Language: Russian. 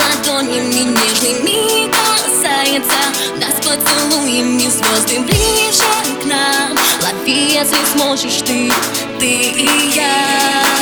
ладонями нежными касается Нас поцелуями звезды ближе к нам. Лови, если сможешь ты, ты и я.